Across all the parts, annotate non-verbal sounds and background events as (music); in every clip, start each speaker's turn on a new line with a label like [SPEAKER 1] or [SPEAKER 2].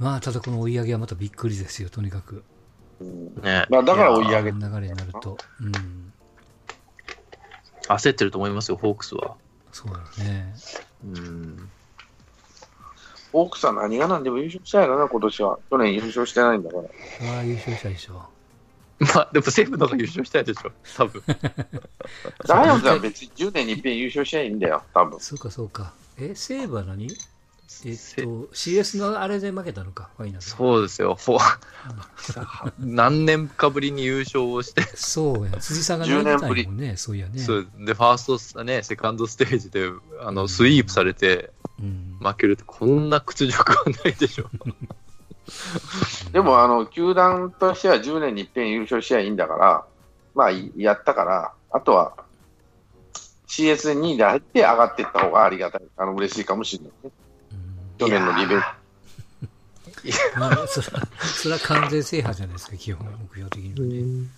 [SPEAKER 1] まあ、ただこの追い上げはまたびっくりですよ、とにかく。
[SPEAKER 2] うん
[SPEAKER 3] ね。
[SPEAKER 2] まあ、だから追い上げ
[SPEAKER 1] 流れになると。うん。
[SPEAKER 3] 焦ってると思いますよ、ホークスは。
[SPEAKER 1] そうだね。
[SPEAKER 3] うん。
[SPEAKER 2] オークスは何が何でも優勝したいな、今年は。去年優勝してないんだから。
[SPEAKER 1] ああ、優勝したでしょ。(laughs)
[SPEAKER 3] まあ、でも西武の方が優勝したいでしょ、多分。
[SPEAKER 2] ライオンズは別に10年に一遍優勝しないいんだよ、多分。
[SPEAKER 1] そうか、そうか。え、西武は何？えっ
[SPEAKER 3] せ
[SPEAKER 1] と、CS のあれで負けたのか、ファイナル。
[SPEAKER 3] そうですよ、(laughs) フォ何年かぶりに優勝をして、
[SPEAKER 1] そうや。辻さんが泣いてたんやもんね、そういやね。
[SPEAKER 3] そうで、ファースト、ね、セカンドステージであのスイープされて
[SPEAKER 1] うん。
[SPEAKER 3] 負けるって、こんな屈辱はないでしょ。
[SPEAKER 2] でも、あの、球団としては10年に一遍優勝しないいんだから、まあ、いやったから、あとは CS2 位で入って上がっていった方がありがたい、あの嬉しいかもしれないね。去年のリベンジ。
[SPEAKER 1] まあ、それは、それは完全制覇じゃないですか、基本、目標的にはね。うん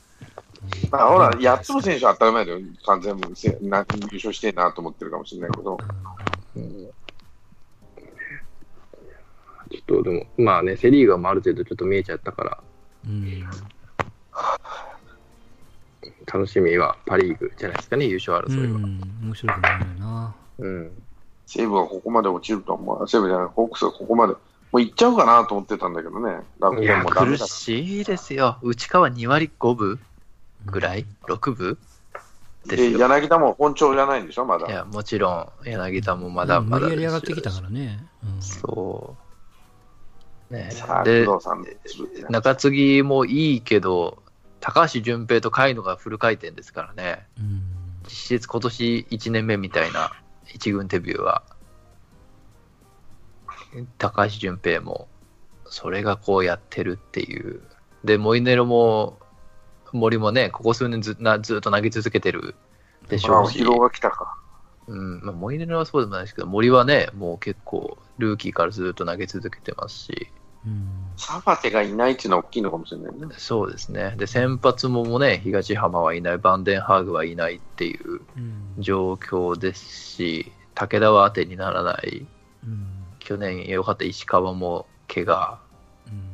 [SPEAKER 2] まあ、ほら、やっとの選手は当たり前だよ。完全無せな優勝してえなと思ってるかもしれないけど。
[SPEAKER 3] うんちょっとでも、まあね、セ・リーグはもうある程度ちょっと見えちゃったから、
[SPEAKER 1] うん。
[SPEAKER 3] 楽しみはパ・リーグじゃないですかね、優勝
[SPEAKER 1] う
[SPEAKER 3] 争いは。
[SPEAKER 1] ん。面白くないよな。
[SPEAKER 3] うん
[SPEAKER 2] 西武がここまで落ちるとは思う。西武じゃない、ホークスがここまで。もう行っちゃうかなと思ってたんだけどね。楽
[SPEAKER 3] いや、
[SPEAKER 2] 天もダメだ
[SPEAKER 3] 苦しいですよ。内川2割5分？ぐらい ?6 分？です
[SPEAKER 2] で、
[SPEAKER 3] よ。
[SPEAKER 2] 柳田も本調じゃないんでしょ、まだ。
[SPEAKER 3] いや、もちろん、柳田もまだまだ
[SPEAKER 1] 無理やり上がってきたからね。うん
[SPEAKER 3] そう。ねで中継ぎもいいけど、高橋純平と甲斐野がフル回転ですからね。
[SPEAKER 1] うん。
[SPEAKER 3] 実質今年1年目みたいな一軍デビューは、高橋純平も、それがこうやってるっていう。で、モイネロも、森もね、ここ数年ずなずっと投げ続けてるでしょうし、
[SPEAKER 2] あ疲労が来たか。
[SPEAKER 3] うんまあ、モイネロはそうでもないですけど、森はね、もう結構、ルーキーからずっと投げ続けてますし、
[SPEAKER 1] うん。
[SPEAKER 2] サファテがいないっていうのは大きいのかもしれないね。
[SPEAKER 3] そうですね。で、先発ももね、東浜はいない、バンデンハーグはいないっていう
[SPEAKER 1] うん。
[SPEAKER 3] 状況ですし、武田は当てにならない。
[SPEAKER 1] うん。
[SPEAKER 3] 去年良かった石川も怪我。
[SPEAKER 1] うん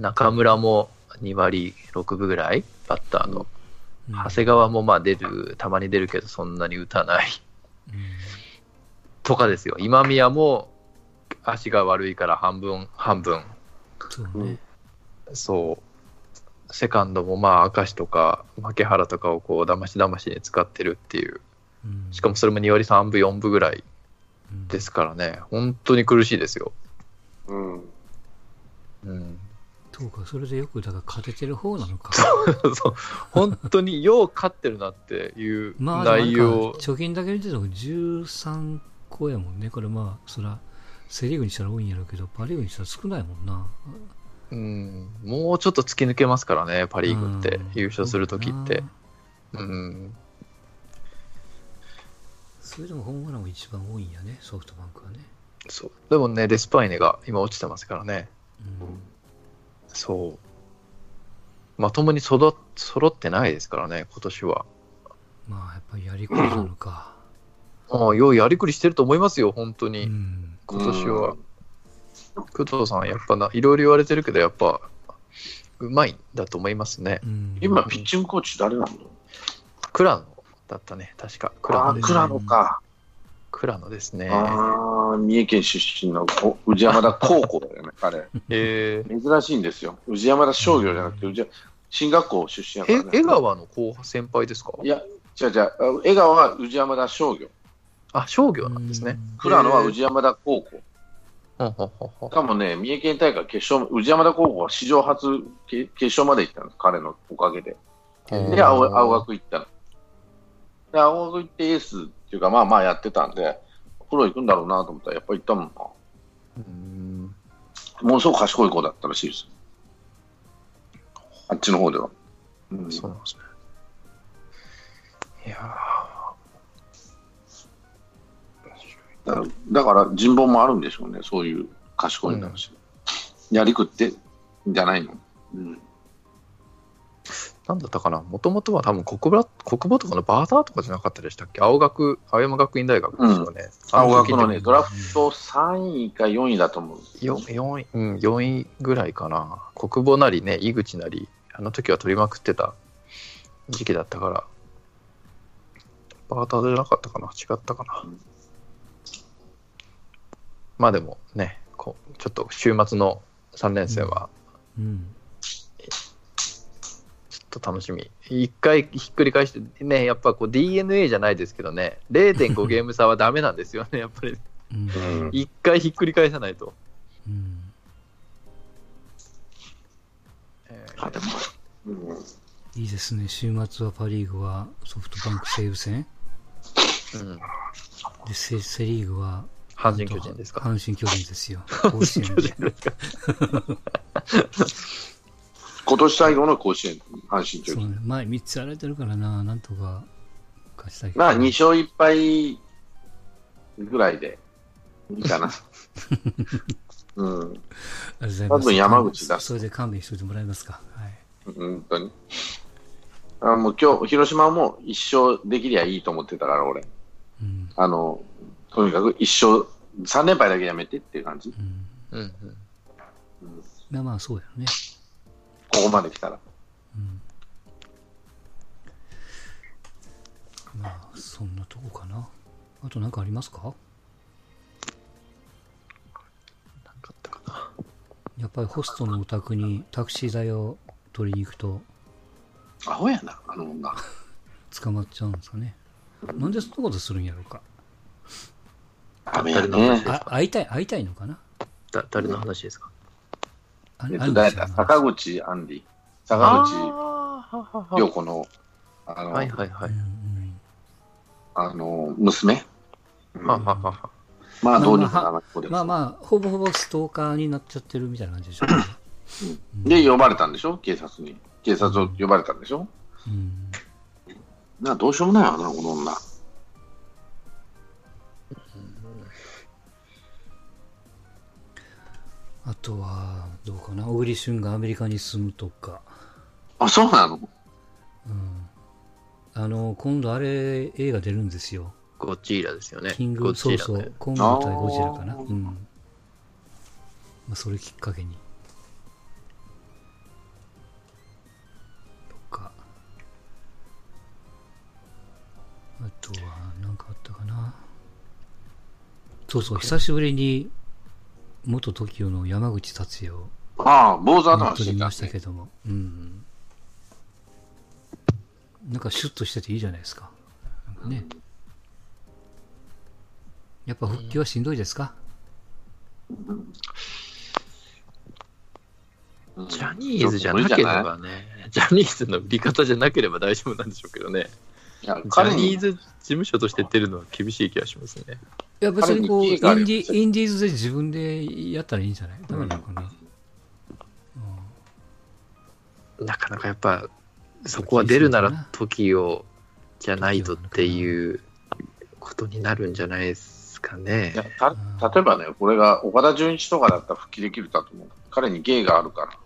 [SPEAKER 3] 中村も2割6分ぐらいバッターの。
[SPEAKER 1] うん
[SPEAKER 3] 長谷川もまあ出る、たまに出るけどそんなに打たない。とかですよ。今宮も足が悪いから半分、半分。
[SPEAKER 1] そうね。
[SPEAKER 3] そう。セカンドもまあ、明石とか、牧原とかをこう、だましだましに使ってるっていう。
[SPEAKER 1] うん
[SPEAKER 3] しかもそれも2割3分、4分ぐらい
[SPEAKER 1] うん
[SPEAKER 3] ですからね。本当に苦しいですよ。
[SPEAKER 2] うん。
[SPEAKER 3] うん。
[SPEAKER 1] そうか、それでよく、だから勝ててる方なのか。(laughs)
[SPEAKER 3] そう。本当によう勝ってるなっていう
[SPEAKER 1] まあ、でもあ。貯金だけ見てても13個やもんね。これまあ、そら、セリーグにしたら多いんやろうけど、パリーグにしたら少ないもんな。
[SPEAKER 3] うん。もうちょっと突き抜けますからね、パ・リーグって
[SPEAKER 1] うん。
[SPEAKER 3] 優勝するときって
[SPEAKER 1] そう。
[SPEAKER 3] ん。
[SPEAKER 1] それでもホームランも一番多いんやね、ソフトバンクはね。
[SPEAKER 3] そう。でもね、デスパイネが今落ちてますからね。
[SPEAKER 1] うん
[SPEAKER 3] そう。まともに揃っ揃ってないですからね、今年は。
[SPEAKER 1] まあ、やっぱりやりくりなのか。
[SPEAKER 3] ああ、ようやりくりしてると思いますよ、本当
[SPEAKER 1] う
[SPEAKER 3] に。
[SPEAKER 1] ん。
[SPEAKER 3] 今年は。工藤さん、やっぱな、いろいろ言われてるけど、やっぱ、うまいんだと思いますね。
[SPEAKER 1] うん
[SPEAKER 2] 今、ピッチングコーチ誰なの？
[SPEAKER 3] 倉野だったね、確か。倉
[SPEAKER 2] ああ、
[SPEAKER 3] 野です。
[SPEAKER 2] 倉野か。
[SPEAKER 3] 倉野ですね。
[SPEAKER 2] ああ、三重県出身のお宇治山田高校だよね、(laughs) 彼。
[SPEAKER 3] え
[SPEAKER 2] 珍しいんですよ。宇治山田商業じゃなくて、宇治進学校出身やか
[SPEAKER 3] え、
[SPEAKER 2] らね。
[SPEAKER 3] 江川の後先輩ですか？
[SPEAKER 2] いや、違う違う、江川は宇治山田商業。
[SPEAKER 3] あ、商業なんですね。
[SPEAKER 2] 倉野は宇治山田高校。しかもね、三重県大会決勝、宇治山田高校は史上初け決勝まで行ったんです、彼のおかげで。
[SPEAKER 3] うん
[SPEAKER 2] で、青青学行ったの。で、青学行ってエースっていうか、まあまあやってたんで、プロ行くんだろうなと思ったら、やっぱ行ったもん
[SPEAKER 3] うん
[SPEAKER 2] な。ものすごく賢い子だったらしいです。あっちの方では。うん
[SPEAKER 3] そうなんですね。いや
[SPEAKER 2] だだから人望もあるんでしょうね、そういう賢い話。やりくってんじゃないの？うん、
[SPEAKER 3] なんだったかな？もともとは多分国母国母とかのバーターとかじゃなかったでしたっけ？青学、青山学院大学ですよね。
[SPEAKER 2] 青学のね、ドラフト3位か4位だと思う。
[SPEAKER 3] 4, 4位、うん、4位ぐらいかな。国母なりね、井口なり、あの時は取りまくってた時期だったから、バーターじゃなかったかな？違ったかな、
[SPEAKER 2] うん
[SPEAKER 3] まあでもね、こうちょっと週末の3連戦は
[SPEAKER 1] うん。
[SPEAKER 3] ちょっと楽しみ。一回ひっくり返して、ね、やっぱこう DNA じゃないですけどね、0.5ゲーム差はダメなんですよね、やっぱり。
[SPEAKER 1] うん。
[SPEAKER 2] うん。
[SPEAKER 3] 一回ひっくり返さないと。
[SPEAKER 1] うん。
[SPEAKER 3] えー
[SPEAKER 2] あでもうん
[SPEAKER 1] いいですね。週末はパ・リーグはソフトバンク西武戦。
[SPEAKER 3] うん、
[SPEAKER 1] で、セセ・リーグは
[SPEAKER 3] 阪神巨人ですか？
[SPEAKER 1] 阪神巨人ですよ。甲子園で。(laughs)
[SPEAKER 2] 今年最後の甲子園、阪神巨人。
[SPEAKER 1] そうね。前3つやられてるからな、なんとか勝ちたいけど
[SPEAKER 2] まあ、2勝1敗ぐらいでいいかな。(laughs) うん、
[SPEAKER 1] ありがとうございます
[SPEAKER 2] 多分山口だ
[SPEAKER 1] それで勘弁しておいてもらえますか？はい。
[SPEAKER 2] 本当に。あもう今日、広島はもう一勝できりゃいいと思ってたから、俺。
[SPEAKER 1] うん。
[SPEAKER 2] あの、とにかく一勝、3連敗だけやめてっていう感じ？
[SPEAKER 1] うん。
[SPEAKER 3] うんうん
[SPEAKER 1] まあまあ、そうやね。
[SPEAKER 2] ここまで来たら。
[SPEAKER 1] うん。まあ、そんなとこかな。あと何かありますか？
[SPEAKER 3] なんかあったかな。
[SPEAKER 1] やっぱりホストのお宅にタクシー代を取りに行くと
[SPEAKER 2] アホやな、あの女。
[SPEAKER 1] 捕まっちゃうんですかね。なんでそんなことするんやろうか。
[SPEAKER 3] 誰の話
[SPEAKER 2] ね。
[SPEAKER 1] あ会いたい、会いたいのかな？
[SPEAKER 3] だ誰の話ですか？
[SPEAKER 1] あ
[SPEAKER 2] えっと、誰だ？坂口アンディ。坂口
[SPEAKER 3] あ
[SPEAKER 2] 陽子の、あの、
[SPEAKER 3] はいはいはい。
[SPEAKER 2] あの、娘？
[SPEAKER 3] はははは
[SPEAKER 2] まあ、どうに
[SPEAKER 1] まあまあ
[SPEAKER 2] かならない子です。
[SPEAKER 1] まあまあ、ほぼほぼストーカーになっちゃってるみたいな感じでしょ？うね。
[SPEAKER 2] で、呼ばれたんでしょ？警察に。警察を呼ばれたんでしょ？
[SPEAKER 1] うん。
[SPEAKER 2] な、どうしようもないわな、この女。
[SPEAKER 1] あとは、どうかな。小栗旬がアメリカに住むとか。
[SPEAKER 2] あ、そうなの？
[SPEAKER 1] うん。あの、今度あれ、映画出るんですよ。
[SPEAKER 3] ゴジラですよね。
[SPEAKER 1] キング、
[SPEAKER 3] ゴジラ
[SPEAKER 1] そうそ
[SPEAKER 3] ね
[SPEAKER 1] う、コング対ゴジラかな。うん。まあ、それきっかけに。とか。あとは、なんかあったかな。そうそう、久しぶりに、元 TOKIO の山口達也を
[SPEAKER 2] ああ、坊主頭して
[SPEAKER 1] ましたけども。うん。なんかシュッとしてていいじゃないですか。なんかね。やっぱ復帰はしんどいですか、
[SPEAKER 2] うん
[SPEAKER 3] ジャニーズじゃなければね、ジャニーズの売り方じゃなければ大丈夫なんでしょうけどね。ジャ
[SPEAKER 2] 彼に
[SPEAKER 3] ニーズ事務所として出るのは厳しい気がしますね。
[SPEAKER 1] いや別にこう、インディインディーズで自分でやったらいいんじゃない？ダメなのかな、
[SPEAKER 3] なかなかやっぱ、そこは出るなら TOKIO じゃないとっていうことになるんじゃないですかね
[SPEAKER 2] い。やた例えばね、これが岡田准一とかだったら復帰できるだと思う。彼に芸があるから。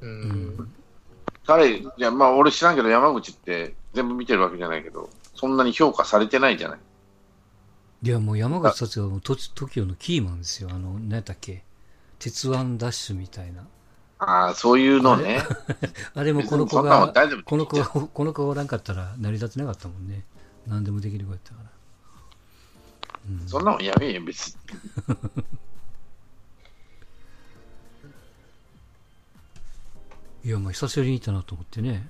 [SPEAKER 3] う
[SPEAKER 1] うんん。
[SPEAKER 2] 彼、いや、まあ俺知らんけど、山口って全部見てるわけじゃないけど、そんなに評価されてないじゃない。
[SPEAKER 1] いやもう山口達也はもう TOKIO のキーマンですよ。あの、何やったっけ？鉄腕ダッシュみたいな。
[SPEAKER 2] ああ、そういうのね。
[SPEAKER 1] あれ (laughs) もこの子が、この子が、この子がおらんかったら成り立ってなかったもんね。何でもできる子やったから。うん
[SPEAKER 2] そんなもんやめえよ、別に。(laughs)
[SPEAKER 1] いや、まあ久しぶりにいたなと思ってね。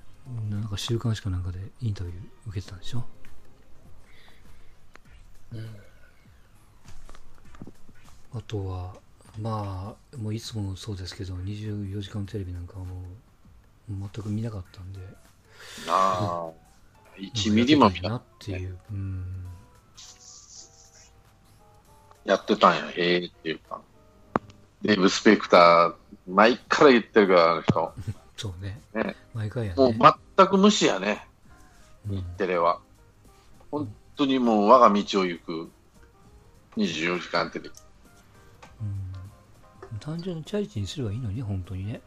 [SPEAKER 1] なんか週刊誌かなんかでインタビュー受けてたんでしょ？あとは、まあ、もういつもそうですけど、24時間テレビなんかはもう全く見なかったんで、
[SPEAKER 2] ああ、1ミリも見な
[SPEAKER 1] なっていう。うん。
[SPEAKER 2] やってたんや、ええっていうか。デーブ・スペクター、前から言ってるから、あの人。
[SPEAKER 1] そうね。
[SPEAKER 2] ね、
[SPEAKER 1] 毎回や
[SPEAKER 2] もう
[SPEAKER 1] ね。
[SPEAKER 2] 全く無視やね、
[SPEAKER 1] うん
[SPEAKER 2] テレは。本当にもう我が道を行く24時間テレビ。
[SPEAKER 1] うん単純にチャリティーにすればいいのにね、本当にね。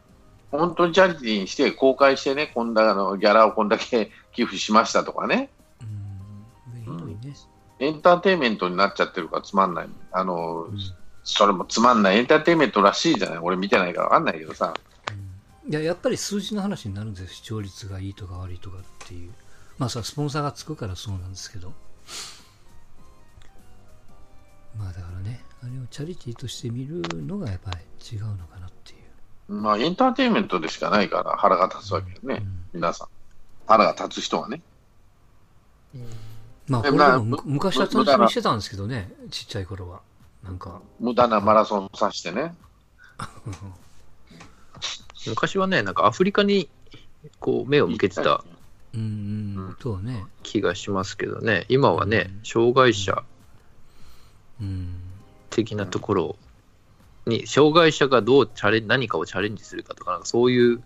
[SPEAKER 2] 本当にチャリティーにして、公開してね、こんだあのギャラをこんだけ寄付しましたとかね、
[SPEAKER 1] うん。ひどいね。
[SPEAKER 2] エンターテインメントになっちゃってるからつまんない。あの、
[SPEAKER 1] うん
[SPEAKER 2] それもつまんないエンターテインメントらしいじゃない。俺見てないからわかんないけどさ。
[SPEAKER 1] いや、やっぱり数字の話になるんですよ。視聴率がいいとか悪いとかっていう。まあさ、スポンサーがつくからそうなんですけど。まあだからね、あれをチャリティーとして見るのがやっぱり違うのかなっていう。
[SPEAKER 2] まあエンターテインメントでしかないから腹が立つわけよね。
[SPEAKER 1] うん
[SPEAKER 2] 皆さん。腹が立つ人はね。
[SPEAKER 1] まあ、こ
[SPEAKER 2] でまあ
[SPEAKER 1] れでもむ昔は楽しみにしてたんですけどね、ちっちゃい頃は。なんか。
[SPEAKER 2] 無駄なマラソンさしてね。(laughs)
[SPEAKER 3] 昔はね、なんかアフリカにこう目を向けてた
[SPEAKER 1] うんうん、そうね。
[SPEAKER 3] 気がしますけどね、今はね
[SPEAKER 1] う、ん
[SPEAKER 3] 障害者
[SPEAKER 1] うん。
[SPEAKER 3] 的なところに、障害者がどうチャレン何かをチャレンジするかとか、なんかそういう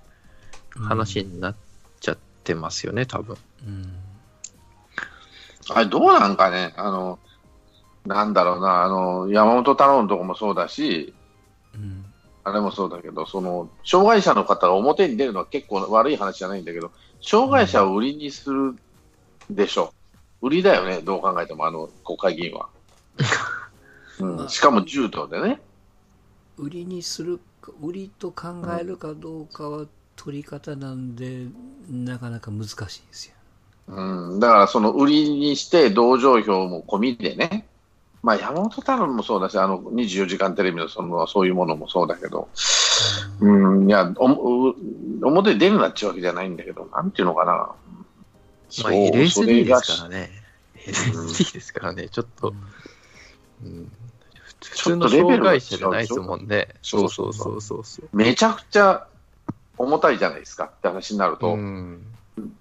[SPEAKER 3] 話になっちゃってますよね、多分。
[SPEAKER 1] うん。
[SPEAKER 2] あれどうなんかね。あの、なんだろうな。あの、山本太郎のとこもそうだし、
[SPEAKER 1] うん。
[SPEAKER 2] あれもそうだけど、その、障害者の方が表に出るのは結構悪い話じゃないんだけど、障害者を売りにするでしょ。売りだよね、どう考えても、あの、国会議員は。(laughs) うん、しかも柔道でね。
[SPEAKER 1] 売りにするか、売りと考えるかどうかは取り方なんで、なかなか難しいんですよ。
[SPEAKER 2] うん、だからその売りにして同情票も込みでね、まあ、山本太郎もそうだし、あの24時間テレビのそのそういうものもそうだけど、うん、いや、おう表に出るなっていうわけじゃないんだけど、なんていうのかな。
[SPEAKER 3] まあ、
[SPEAKER 2] そう
[SPEAKER 3] LSD ですからね。LSD ですからね、ちょっと、うん普
[SPEAKER 2] ち
[SPEAKER 3] 通の
[SPEAKER 2] ょっとレベルが
[SPEAKER 3] 障害者じゃないですもんね。
[SPEAKER 2] そ
[SPEAKER 3] そうう
[SPEAKER 2] そ
[SPEAKER 3] ううそううそうそう。
[SPEAKER 2] めちゃくちゃ重たいじゃないですかって話になると、
[SPEAKER 3] うん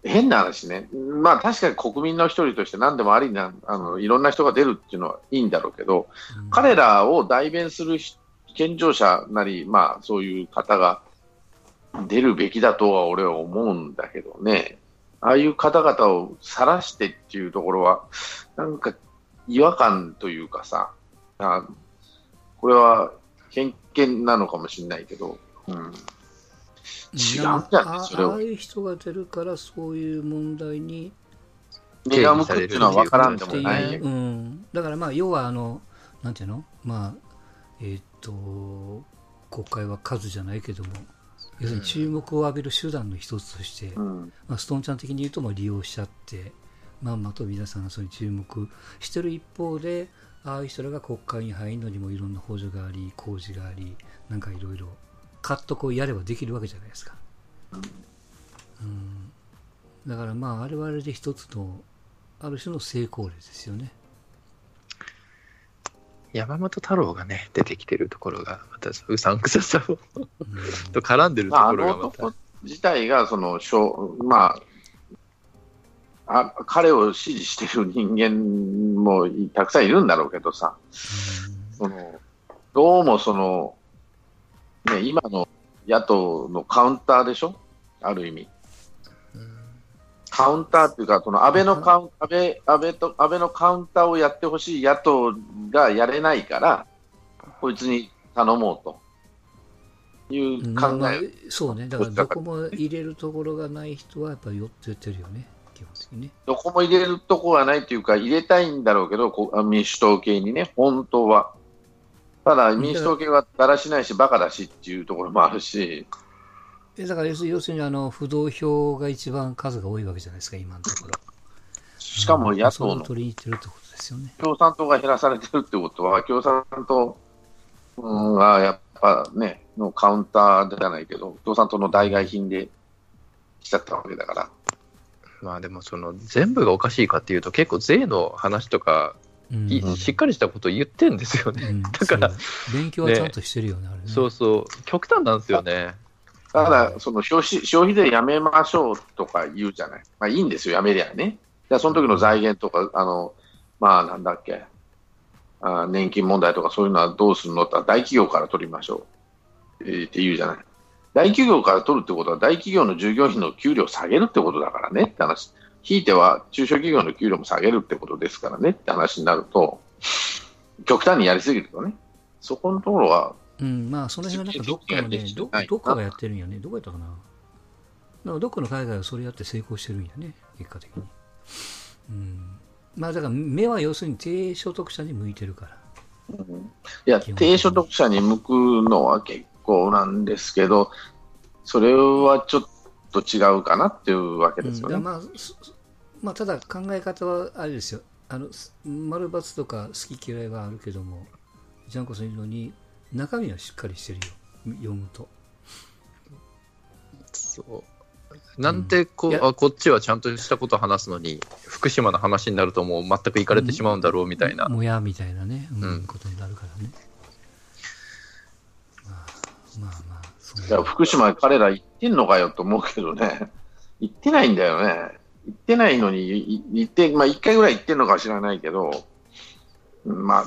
[SPEAKER 2] 変な話ね、まあ確かに国民の一人として何でもありな、あのいろんな人が出るっていうのはいいんだろうけど、
[SPEAKER 1] うん。
[SPEAKER 2] 彼らを代弁する人健常者なり、まあそういう方が出るべきだとは俺は思うんだけどね、ああいう方々を晒してっていうところは、なんか違和感というかさ、あこれは偏見なのかもしれないけど、うん、違うんじゃないそれを。
[SPEAKER 1] ああいう人が出るからそういう問題に
[SPEAKER 2] 目が向くっていうのは分からんでもない
[SPEAKER 1] いう。うん、だからまあ要はあのなんていうの？まあえーっと国会は数じゃないけども要するに注目を浴びる手段の一つとして、
[SPEAKER 2] うん。
[SPEAKER 1] まあ、ストーンちゃん的に言うとまあ利用しちゃってまんまと皆さんがそれに注目してる一方でああいう人らが国会に入るのにもいろんな補助があり工事がありなんかいろいろカッとこうやればできるわけじゃないですか、うん、だからまああれはあれで一つのある種の成功例ですよね。
[SPEAKER 3] 山本太郎がね、出てきてるところが、またうさんくささを
[SPEAKER 1] うん。
[SPEAKER 3] と絡んでると
[SPEAKER 2] まあ、あ
[SPEAKER 3] ころがま
[SPEAKER 2] の男
[SPEAKER 3] た。
[SPEAKER 2] 自体がそのしょう、まあ、あ彼を支持している人間もいたくさんいるんだろうけどさ、そのどうもその、ね、今の野党のカウンターでしょ、ある意味。カウンターっていうか、その安倍のカウン安倍安倍と安倍のカウンターをやってほしい野党がやれないから、こいつに頼もうと。いう
[SPEAKER 1] うんまあそうね。だからどこも入れるところがない人はやっぱり寄ってってるよね。基本的にね。
[SPEAKER 2] どこも入れるとこはないというか、入れたいんだろうけど、こ民主党系にね、本当は。ただ、民主党系はだらしないし、バカだしっていうところもあるし、
[SPEAKER 1] えだから要するにあの不動票が一番数が多いわけじゃないですか今のところ。
[SPEAKER 2] しかも野党の。
[SPEAKER 1] 取りに行ってるってことですよね。
[SPEAKER 2] 共産党が減らされてるってことは、共産党うんがやっぱね、のカウンターじゃないけど、共産党の代替品でしちゃったわけだから。
[SPEAKER 3] まあでもその全部がおかしいかっていうと結構税の話とか
[SPEAKER 1] うん
[SPEAKER 3] いしっかりしたこと言ってんですよね。
[SPEAKER 1] うん (laughs)
[SPEAKER 3] だから
[SPEAKER 1] そう勉強はちゃんとしてるよねね
[SPEAKER 3] そうそう、極端なんですよね。
[SPEAKER 2] ただ、その消費消費税やめましょうとか言うじゃない。まあいいんですよ、やめりゃね。じゃあその時の財源とか、あの、まあなんだっけ、あ年金問題とかそういうのはどうするのって大企業から取りましょう、えーって言うじゃない。大企業から取るってことは大企業の従業員の給料を下げるってことだからねって話。ひいては中小企業の給料も下げるってことですからねって話になると、極端にやりすぎるとね、そこのところは
[SPEAKER 1] うん、まあその辺はなんかどっかのね、どどっかがやってるんやね。どこやったかな。なんかどっかの海外はそれやって成功してるんやね、結果的に。うん。まあだから目は要するに低所得者に向いてるから。
[SPEAKER 2] いや、
[SPEAKER 1] 基本的に
[SPEAKER 2] 低所得者に向くのは結構なんですけど、それはちょっと違うかなっていうわけですよね。
[SPEAKER 1] うんまあすまあ、ただ考え方はあれですよ。あの、す丸×とか好き嫌いはあるけども、ジャンコさん言うのに、中身はしっかりしてるよ。読むと。
[SPEAKER 3] そう。なんでこ,、
[SPEAKER 1] いや
[SPEAKER 3] あこっちはちゃんとしたことを話すのに、福島の話になるともう全くいかれてしまうんだろうみたいな。
[SPEAKER 1] もやみたいなね、うん
[SPEAKER 3] うん
[SPEAKER 1] ことになるからね。まあまあまあ、そう
[SPEAKER 2] いや福島、彼ら行ってんのかよと思うけどね、行ってないんだよね。行ってないのに、い行って、まあ、1回ぐらい行ってんのかは知らないけど、まあ、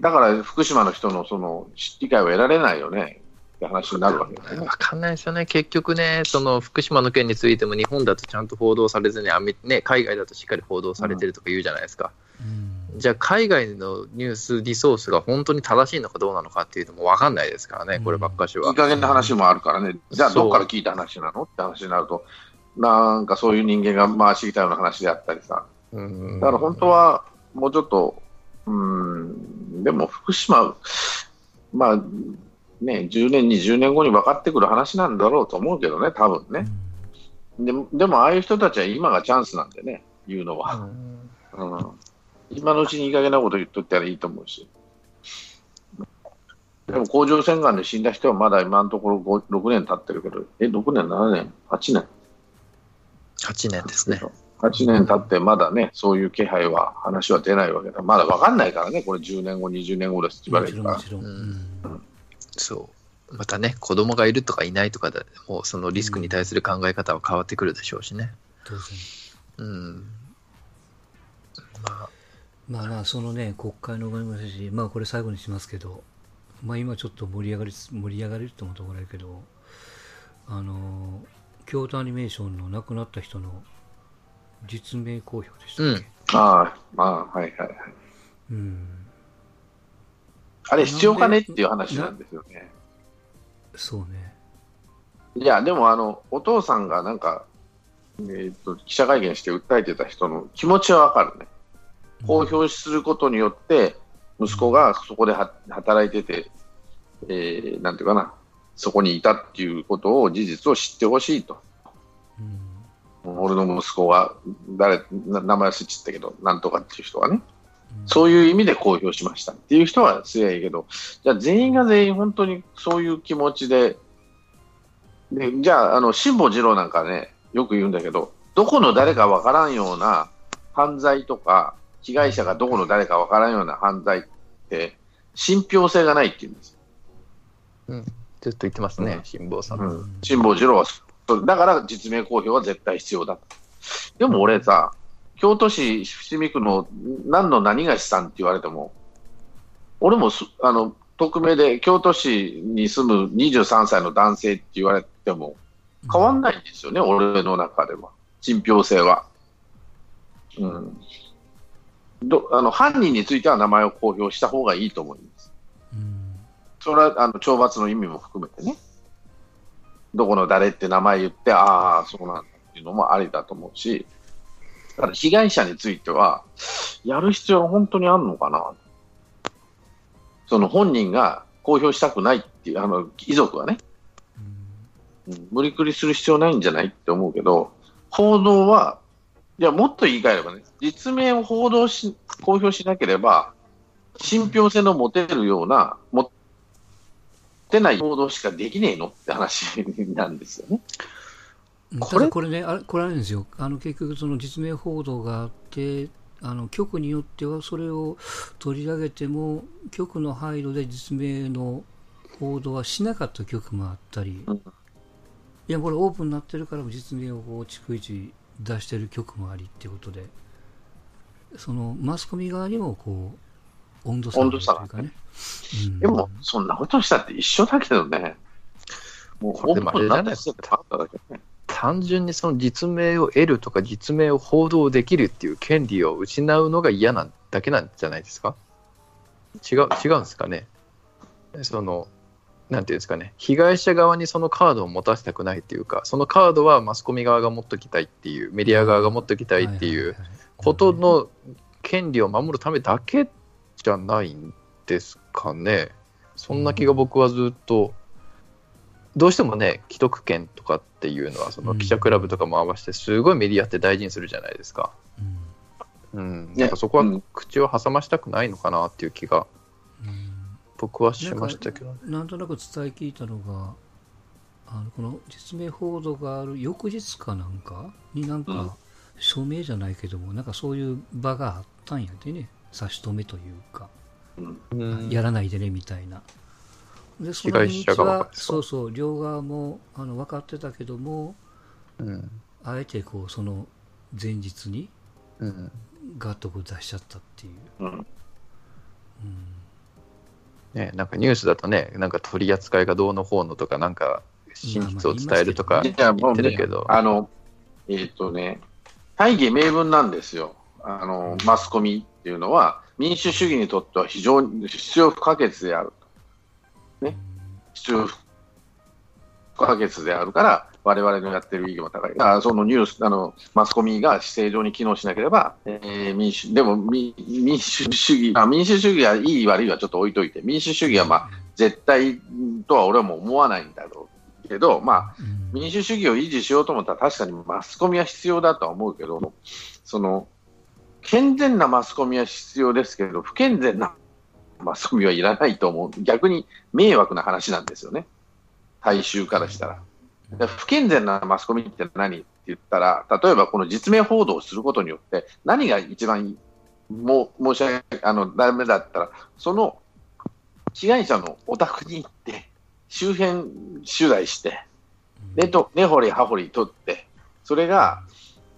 [SPEAKER 2] だから福島の人のその理解は得られないよねって話になるわけだよね
[SPEAKER 3] わ。かんないですよね、結局ね、その福島の件についても日本だとちゃんと報道されずに、ね、海外だとしっかり報道されてるとか言うじゃないですか。
[SPEAKER 1] うん
[SPEAKER 3] じゃあ、海外のニュースリソースが本当に正しいのかどうなのかっていうのも分かんないですからね、こればっかしは。
[SPEAKER 2] いい加減な話もあるからね、じゃあどっから聞いた話なの？って話になると、なんかそういう人間が回してきたような話であったりさ、
[SPEAKER 3] うん
[SPEAKER 2] だから本当はもうちょっと、うん、でも福島、まあね、10年、20年後に分かってくる話なんだろうと思うけどね、多分ね。でもでも、ああいう人たちは今がチャンスなんでね、言うのは。うん、今のうちにいい加減なこと言っとったらいいと思うし。でも甲状腺がんで死んだ人はまだ今のところ5 6年経ってるけど、え、6年、7年、8年
[SPEAKER 3] 8年ですね。
[SPEAKER 2] 8年経ってまだね、そういう気配は、話は出ないわけだ。まだ分かんないからね、これ10年後、20年後ですって言われるから。
[SPEAKER 1] うん
[SPEAKER 3] そう。またね、子供がいるとかいないとかでもうそのリスクに対する考え方は変わってくるでしょうしね。
[SPEAKER 1] 当然。
[SPEAKER 3] うん。まあ、
[SPEAKER 1] まあまあ、そのね、国会のごめんなさいし、まあこれ最後にしますけど、まあ今ちょっと盛り上がりつ、盛り上がりと思うところやけど、あの、京都アニメーションの亡くなった人の実名公表でしたっけ、
[SPEAKER 2] ああ、まあ、はいはいはい。
[SPEAKER 1] うん、
[SPEAKER 2] あれ、必要かねっていう話なんですよね。
[SPEAKER 1] そうね。
[SPEAKER 2] いや、でも、あの、お父さんがなんか、えっ、と、記者会見して訴えてた人の気持ちはわかるね。公表することによって、息子がそこでは働いてて、えーなんていうかな、そこにいたっていうことを、事実を知ってほしいと。
[SPEAKER 1] うん
[SPEAKER 2] 俺の息子は、誰、な名前忘れちゃったけど、なんとかっていう人はね、
[SPEAKER 1] うん
[SPEAKER 2] そういう意味で公表しましたっていう人はすりゃいいけど、じゃあ全員が全員本当にそういう気持ちで、でじゃあ、あの、辛坊治郎なんかね、よく言うんだけど、どこの誰かわからんような犯罪とか、被害者がどこの誰かわからんような犯罪って、信憑性がないって言うんですよ。
[SPEAKER 3] ずっと言ってますね
[SPEAKER 2] う、ん
[SPEAKER 3] 辛坊さん。
[SPEAKER 2] うん辛坊治郎はだから実名公表は絶対必要だと。でも俺さ、京都市伏見区の何の何がしさんって言われても、俺もすあの匿名で京都市に住む23歳の男性って言われても変わんないんですよね、俺の中では。信憑性は。うん。どあの犯人については名前を公表した方がいいと思います。
[SPEAKER 1] うん
[SPEAKER 2] それはあの懲罰の意味も含めてね、どこの誰って名前言って、ああ、そうなんだっていうのもありだと思うし、ただ被害者については、やる必要は本当にあるのかな、その本人が公表したくないっていう、あの遺族はね、うん。無理くりする必要ないんじゃないって思うけど、報道は、いや、もっと言い換えればね、実名を報道し、公表しなければ、信憑性の持てるような、持ってない報道しかできねえのって話 (laughs) なんですよね。
[SPEAKER 1] うん。
[SPEAKER 3] これ？
[SPEAKER 1] ただこれね、あれこれあんですよ、あの結局、その実名報道があって、あの局によってはそれを取り上げても、局の配慮で実名の報道はしなかった局もあったり、
[SPEAKER 2] うん。
[SPEAKER 1] いや、これオープンになってるから実名を逐一出してる局もありっていうことで、そのマスコミ側にもこう温度差があるというかね。うん。
[SPEAKER 2] でも、そんなことしたって一緒だけどね。もう、
[SPEAKER 3] これでもあれじゃない？
[SPEAKER 2] オープンになってパッとだけどね。
[SPEAKER 3] 単純にその実名を得るとか、実名を報道できるっていう権利を失うのが嫌なだけなんじゃないですか？違う違うんですかね？そのなんていうんですかね、被害者側にそのカードを持たせたくないっていうか、そのカードはマスコミ側が持っときたいっていう、メディア側が持っときたいっていうことの権利を守るためだけじゃないんですかね。そんな気が僕はずっと、どうしてもね、既得権とかっていうのは、その記者クラブとかも合わせて、すごいメディアって大事にするじゃないですか。
[SPEAKER 1] うん。
[SPEAKER 3] うん、なんかそこは口を挟ましたくないのかなっていう気が
[SPEAKER 1] うん
[SPEAKER 3] 僕はしましたけど。
[SPEAKER 1] なんとなく伝え聞いたのがあのこの実名報道がある翌日かなんかになんか署名じゃないけどもなんかそういう場があったんやでね差し止めというか、
[SPEAKER 2] うん。
[SPEAKER 3] うん
[SPEAKER 1] やらないでねみたいな。でそ
[SPEAKER 3] 被害者側
[SPEAKER 1] はそうそう両側もあの分かってたけども
[SPEAKER 3] うん。
[SPEAKER 1] あえてこうその前日に
[SPEAKER 3] うん。
[SPEAKER 1] ガッとこう出しちゃったっていう、
[SPEAKER 2] うん。
[SPEAKER 1] うん。
[SPEAKER 3] ね、なんかニュースだとね、なんか取り扱いがどうの方のとか、なんか真実を伝えるとか言ってるけど、
[SPEAKER 2] あの、えっ、とね、大義名分なんですよ。あの、マスコミっていうのは、民主主義にとっては非常に必要不可欠である。ね必要不可欠であるから、我々のやってる意義も高い。あそのニュース、あの、マスコミが正常に機能しなければ、えー民主、でも民民主主義、あ民主主義はいい悪いはちょっと置いといて、民主主義はまあ、絶対とは俺はもう思わないんだろうけど、まあ、
[SPEAKER 1] うん
[SPEAKER 2] 民主主義を維持しようと思ったら確かにマスコミは必要だとは思うけど、その健全なマスコミは必要ですけど、不健全なマスコミはいらないと思う。逆に迷惑な話なんですよね。大衆からしたら。で不健全なマスコミって何って言ったら、例えばこの実名報道をすることによって、何が一番も申し訳あのダメだったら、その被害者のお宅に行って、周辺取材して、でと根掘り葉掘り取って、それが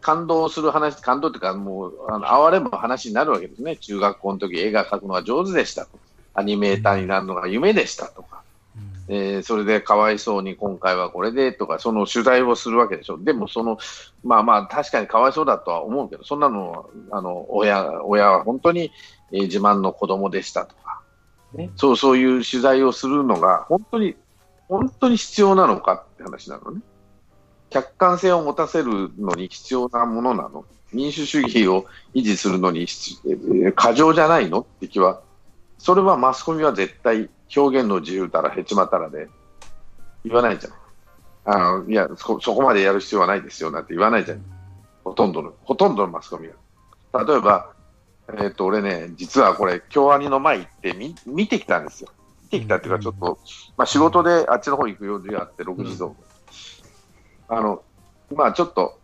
[SPEAKER 2] 感動する話、感動っていうか、もう、あの哀れむ話になるわけですね。中学校の時絵が描くのが上手でしたと。アニメーターになるのが夢でしたとか。
[SPEAKER 1] うん
[SPEAKER 2] えーそれでかわいそうに今回はこれでとか、その取材をするわけでしょ。でも、その、まあまあ、確かにかわいそうだとは思うけど、そんなのは、あの、親、親は本当に、えー自慢の子供でしたとか、ね、そう、そういう取材をするのが、本当に、本当に必要なのかって話なのね。客観性を持たせるのに必要なものなの？民主主義を維持するのに過剰じゃないの？って気は、それはマスコミは絶対表現の自由たらへちまたらで言わないじゃん。あのいやそ、そこまでやる必要はないですよなんて言わないじゃん。ほとんどの、ほとんどのマスコミが。例えば、えっ、と、俺ね、実はこれ、京アニの前行って見見てきたんですよ。見てきたっていうか、ちょっと、まあ仕事であっちの方行く用事があって、6時増。あの、まあちょっと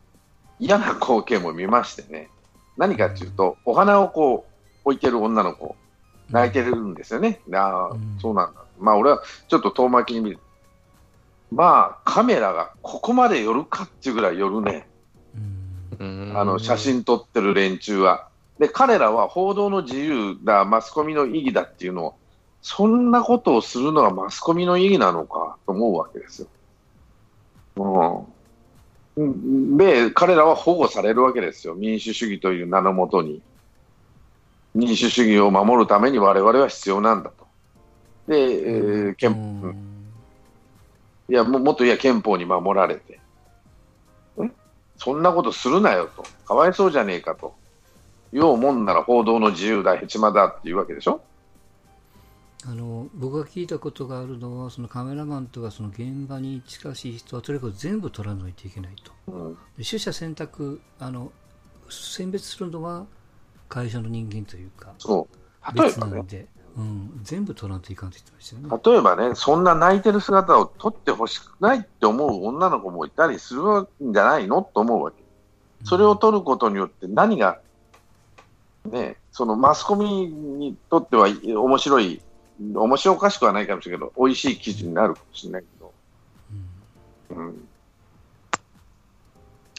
[SPEAKER 2] 嫌な光景も見ましてね。何かっていうと、お花をこう置いてる女の子、泣いてるんですよね。ああ
[SPEAKER 1] うん、
[SPEAKER 2] そうなんだ。まあ俺はちょっと遠巻きに見る。まあカメラがここまで寄るかっていうぐらい寄るね。
[SPEAKER 1] うん
[SPEAKER 2] あの写真撮ってる連中は。で、彼らは報道の自由だ、マスコミの意義だっていうのを、そんなことをするのがマスコミの意義なのかと思うわけですよ。うん。で、彼らは保護されるわけですよ。民主主義という名のもとに。民主主義を守るために我々は必要なんだと。で、えー憲
[SPEAKER 1] うん
[SPEAKER 2] いやも、もっといや憲法に守られて。んそんなことするなよと。かわいそうじゃねえかと。ようもんなら報道の自由だ、ヘチマだっていうわけでしょ？
[SPEAKER 1] あの僕が聞いたことがあるのはそのカメラマンとかその現場に近しい人はとにかく全部撮らないといけないと。
[SPEAKER 2] うん、
[SPEAKER 1] で取捨選択あの選別するのは会社の人間というか
[SPEAKER 2] そう。例えばね。
[SPEAKER 1] 別なん、で、うん、全部撮らんといかんって言ってましたよね
[SPEAKER 2] 例えばね、そんな泣いてる姿を撮ってほしくないって思う女の子もいたりするんじゃないのと思うわけ。それを撮ることによって何が、ね、そのマスコミにとっては面白い、面白おかしくはないかもしれないけど、美味しい記事になるかもしれないけど、うん、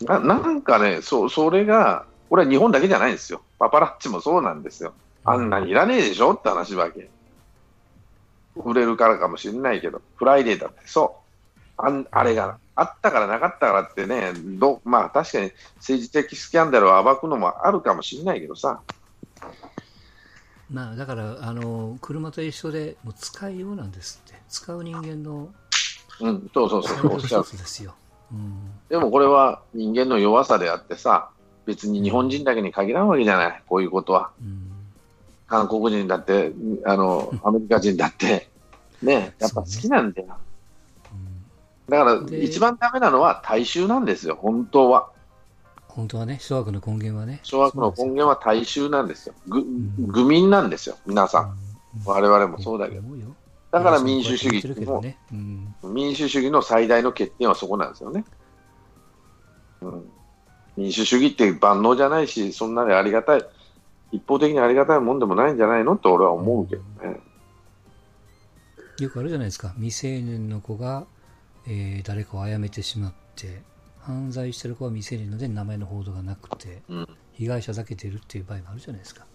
[SPEAKER 2] ななんかねそ、それが、これは日本だけじゃないんですよ。パパラッチもそうなんですよ。あんなにいらねえでしょって話わけ。売れるからかもしれないけど、フライデーだってそう。ああれがあったからなかったからってね、どまあ確かに政治的スキャンダルを暴くのもあるかもしれないけどさ、
[SPEAKER 1] まあだからあの車と一緒でもう使いようなんですって。使う人間の
[SPEAKER 2] うん、そうそうそう、おっしゃ
[SPEAKER 1] 一
[SPEAKER 2] る。
[SPEAKER 1] つですよ、うん、
[SPEAKER 2] でもこれは人間の弱さであってさ、別に日本人だけに限らんわけじゃない、こういうことは。
[SPEAKER 1] うん。
[SPEAKER 2] 韓国人だって、あの、アメリカ人だって、ね、やっぱ好きなんだよ。
[SPEAKER 1] うん。
[SPEAKER 2] だから、
[SPEAKER 1] で
[SPEAKER 2] 一番ダメなのは大衆なんですよ、本当は。
[SPEAKER 1] 本当はね諸悪の根源はね
[SPEAKER 2] 諸悪の根源は大衆なんですよ。ぐ
[SPEAKER 1] ん
[SPEAKER 2] 愚民なんですよ、皆さん。
[SPEAKER 1] うん
[SPEAKER 2] 我々もそうだけど。だから民主主義
[SPEAKER 1] 言ってるけどね、うん
[SPEAKER 2] 民主主義の最大の欠点はそこなんですよね。うん、民主主義って万能じゃないし、そんなにありがたい、一方的にありがたいもんでもないんじゃないの？って俺は思うけどね。
[SPEAKER 1] よくあるじゃないですか未成年の子が、えー誰かを殺めてしまって犯罪してる子は未成年ので名前の報道がなくて
[SPEAKER 2] うん、
[SPEAKER 1] 被害者だけ出るっていう場合もあるじゃないですか。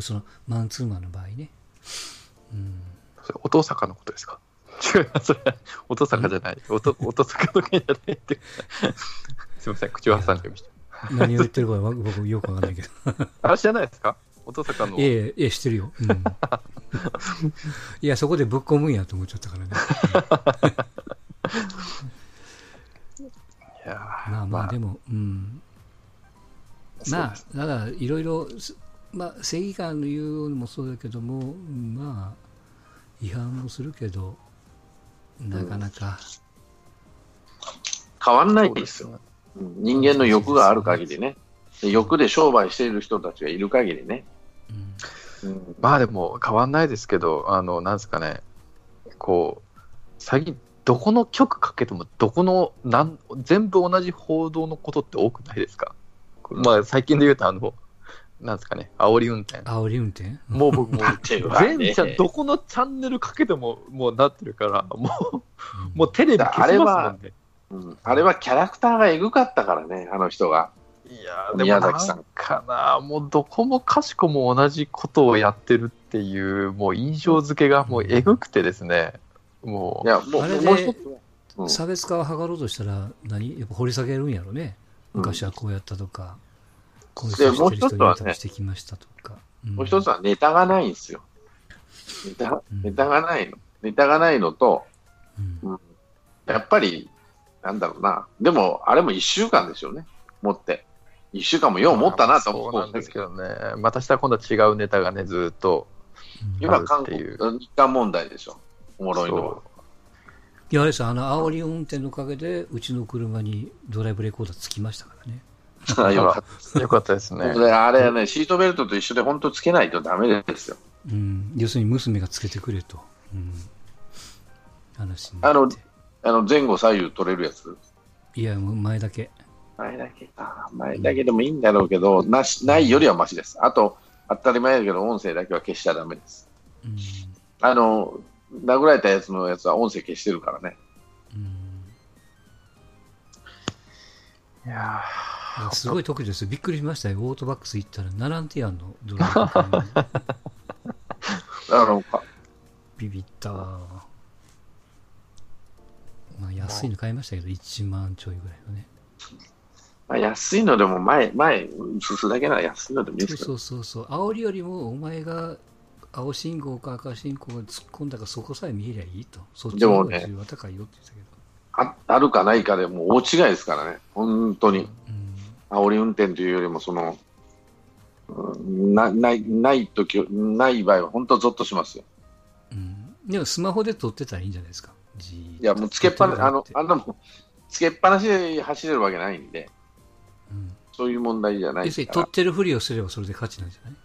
[SPEAKER 1] そのマンツーマンの場合ね、うん、
[SPEAKER 3] それ音坂のことですか？(laughs) 違います。それ音坂じゃない。音音坂の件じゃないって。(laughs) すみません、口を挟んじゃいました。
[SPEAKER 1] 何を言ってるかは僕よくわかんないけど。
[SPEAKER 3] あれ知らないですか？音坂の。
[SPEAKER 1] いやいやいや知ってるよ、うん、(laughs) いやそこでぶっ込むんやと思っちゃったからねまあまあでもうん。まあだからいろいろすまあ正義感の言うのもそうだけどもまあ違反もするけどなかなか、
[SPEAKER 2] 変わんない
[SPEAKER 3] で
[SPEAKER 2] ですすよ。人間の欲がある限りね。で欲で商売している人たちがいる限りね。
[SPEAKER 1] うん。
[SPEAKER 2] うん。
[SPEAKER 3] まあでも変わんないですけど、あの、なんですかね、こう、最近、どこの局かけても、どこのなん、全部同じ報道のことって多くないですか？まあ最近で言うと、あの、なんですかね、煽り運転。
[SPEAKER 1] 煽り運転？
[SPEAKER 3] もう僕も全チャンどこのチャンネルかけても、もうなってるから、もう、
[SPEAKER 1] うん。
[SPEAKER 3] もうテレビ消しますもんね。
[SPEAKER 2] うん。あれはキャラクターがエグかったからね、あの人が。
[SPEAKER 3] いやーでもな
[SPEAKER 2] 宮崎さん
[SPEAKER 3] んかな、もうどこもかしこも同じことをやってるっていう、もう印象付けがもうえぐくてですね、も
[SPEAKER 2] いや、もう、
[SPEAKER 1] あれで
[SPEAKER 2] もう一つ。は、うん。
[SPEAKER 1] 差別化を図ろうとしたら何やっぱ掘り下げるんやろね。昔はこうやったとか、こういう
[SPEAKER 2] で
[SPEAKER 1] 人してる人
[SPEAKER 2] もう一つはね。
[SPEAKER 1] いたりしてきましたとか、うん。
[SPEAKER 2] もう一つはネタがないんですよ。ネタ
[SPEAKER 1] うん。
[SPEAKER 2] ネタがないの。ネタがないのと、
[SPEAKER 1] うん。
[SPEAKER 2] やっぱり、なんだろうな。でも、あれも一週間ですよね。持って。一週間も
[SPEAKER 3] う、
[SPEAKER 2] よう持ったなと思
[SPEAKER 3] そうなんですけどね、またしたら今度は違うネタがね、ずっと、
[SPEAKER 1] うん
[SPEAKER 2] 今、韓国、
[SPEAKER 3] あるっていう。
[SPEAKER 2] 日韓問題でしょ。おもろいのは。
[SPEAKER 1] いやあれですあの煽り運転のおかげでうちの車にドライブレコーダーつきましたからね
[SPEAKER 2] あ (laughs) よかっ
[SPEAKER 3] そう (laughs) よかったですね
[SPEAKER 2] あれはね、シートベルトと一緒で本当つけないとダメですよ。
[SPEAKER 1] うん、要するに娘がつけてくれと、うん、話に
[SPEAKER 2] あのあの、前後左右取れるやつ？
[SPEAKER 1] いやもう前だけ
[SPEAKER 2] 前だけか。前だけでもいいんだろうけど、なし、ないよりはマシです。あと、当たり前だけど、音声だけは消しちゃダメです。
[SPEAKER 1] うん
[SPEAKER 2] あの、殴られたやつのやつは音声消してるからね。
[SPEAKER 1] うん。
[SPEAKER 3] いや
[SPEAKER 1] すごい特技です。よびっくりしましたよ。オートバックス行ったらナランティアンのドライブレコーダー
[SPEAKER 2] あの、か
[SPEAKER 1] ビビった。わまあ安いの買いましたけど1万ちょいぐらいのね。
[SPEAKER 2] まあ、安いのでも前、前、すすだけなら安いのでもいいですけど。
[SPEAKER 1] そうそうそうそう。煽りよりもお前が青信号か赤信号が突っ込んだかそこさえ見えりゃいいとそっちの方が重要は高いよって言ってたけど、
[SPEAKER 2] ああるかないかでもう大違いですからね。本当に。
[SPEAKER 1] うん
[SPEAKER 2] 煽り運転というよりも、その、うんなない、ないとき、ない場合は本当ゾッとしますよ。
[SPEAKER 1] うん、でもスマホで撮ってたらいいんじゃないですか。
[SPEAKER 2] いや、もうつけっぱな、あのあんなもん、つけっぱなしで走れるわけないんで、
[SPEAKER 1] うん
[SPEAKER 2] そういう問題じゃない
[SPEAKER 1] 要するに撮。ってるふりをすればそれで勝ちなんじゃない？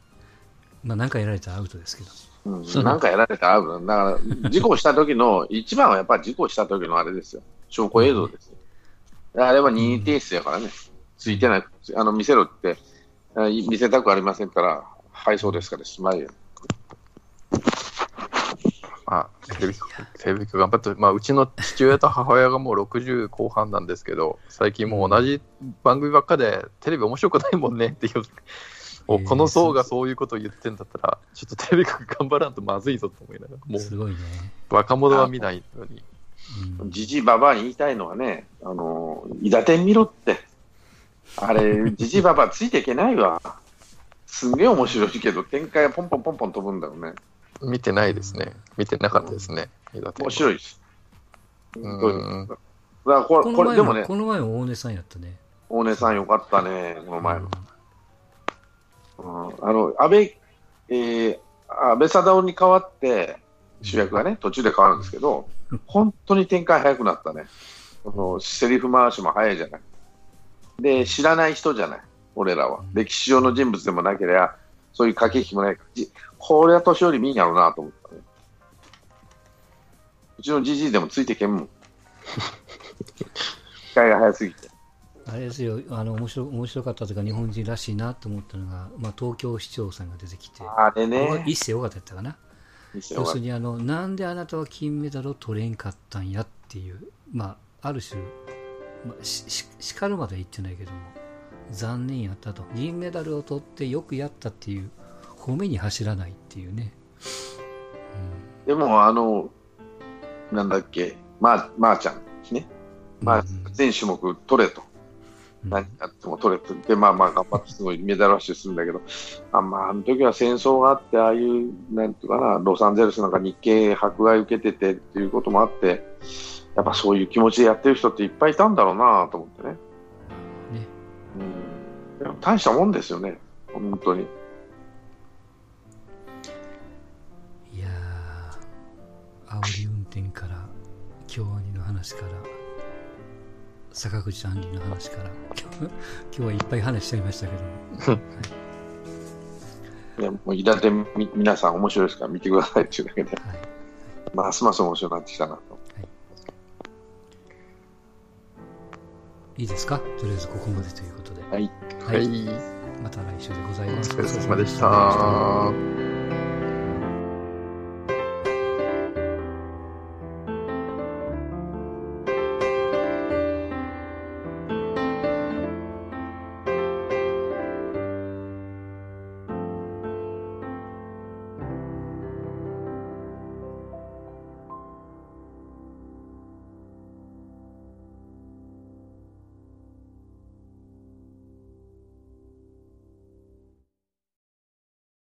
[SPEAKER 1] まあ何かやられたらアウトですけど。
[SPEAKER 2] うん、なんかやられたらアウトだから、事故した時の、(laughs) 一番はやっぱり事故した時のあれですよ。証拠映像ですよ。あれは任意提出やからね。ついてない、あの、見せろって、見せたくありませんから、はい、そうですから、しまいよ。
[SPEAKER 3] まあ、テレビ局、テレビ局頑張って、まあ、うちの父親と母親がもう60後半なんですけど、最近もう同じ番組ばっかで、テレビ面白くないもんねっていう、もうこの層がそういうことを言ってんだったら、ちょっとテレビ局頑張らんとまずいぞと思いながら、も (laughs) う
[SPEAKER 1] すごいね。
[SPEAKER 3] 若者は見ないのに、
[SPEAKER 1] うん
[SPEAKER 2] じじいばばあに言いたいのはね、あの、伊達天見ろって。あれ、(laughs) じじいばばあついていけないわ。すんげえ面白いけど、展開がポンポンポンポン飛ぶんだよね。
[SPEAKER 3] 見てないですね。見てなかったですね。
[SPEAKER 2] 面白いです。
[SPEAKER 3] うん。
[SPEAKER 2] だからこれ、
[SPEAKER 1] この前
[SPEAKER 2] これでもね、
[SPEAKER 1] もこの前も大根さんやったね。
[SPEAKER 2] 大根さんよかったね、この前の。あの、安倍、えー、安倍貞夫に代わって、主役がね、途中で変わるんですけど、本当に展開早くなったね。このセリフ回しも早いじゃない。で、知らない人じゃない、俺らは。歴史上の人物でもなければ、そういう駆け引きもない。じこれは年寄り見んやろうなと思ったね。うちのじじいでもついてけんもん。(laughs) 機械が早すぎて。
[SPEAKER 1] あれですよ、あの面白面白かったというか、日本人らしいなと思ったのが、まあ、東京市長さんが出てきて、
[SPEAKER 2] あれね。
[SPEAKER 1] 一世尾形やったかな。要するにあの、なんであなたは金メダルを取れんかったんやっていう、まあ、ある種、まあ、しし叱るまでは言ってないけども、残念やったと、銀メダルを取ってよくやったっていう、褒めに走らないっていうね。
[SPEAKER 2] でも、あの、なんだっけ、まあ、まー、ちゃんね。まあ
[SPEAKER 1] うん、
[SPEAKER 2] 全種目取れと。
[SPEAKER 1] うん
[SPEAKER 2] 何やっても取れと。で、まあまあ、頑張ってすごいメダルラッシュするんだけど、あまあ、あの時は戦争があって、ああいう、なんていうかな、ロサンゼルスなんか日系迫害受けててっていうこともあって、やっぱそういう気持ちでやってる人っていっぱいいたんだろうなと思ってね。
[SPEAKER 1] ね
[SPEAKER 2] うん。でも大したもんですよね。本当に。
[SPEAKER 1] いやー、煽り運転から、京アニの話から、坂口杏里の話から、(laughs) 今日はいっぱい話しちゃいましたけども、(laughs)
[SPEAKER 2] いやもう、いだてみ皆さん面白いですから見てくださいっていうだけで、
[SPEAKER 1] はい、
[SPEAKER 2] ますます面白くなってきたなと。
[SPEAKER 1] いいですか？とりあえずここまでということで、
[SPEAKER 2] はい。
[SPEAKER 3] はい。
[SPEAKER 1] また来週でござい
[SPEAKER 3] お
[SPEAKER 1] ます。
[SPEAKER 3] 疲れ様でした。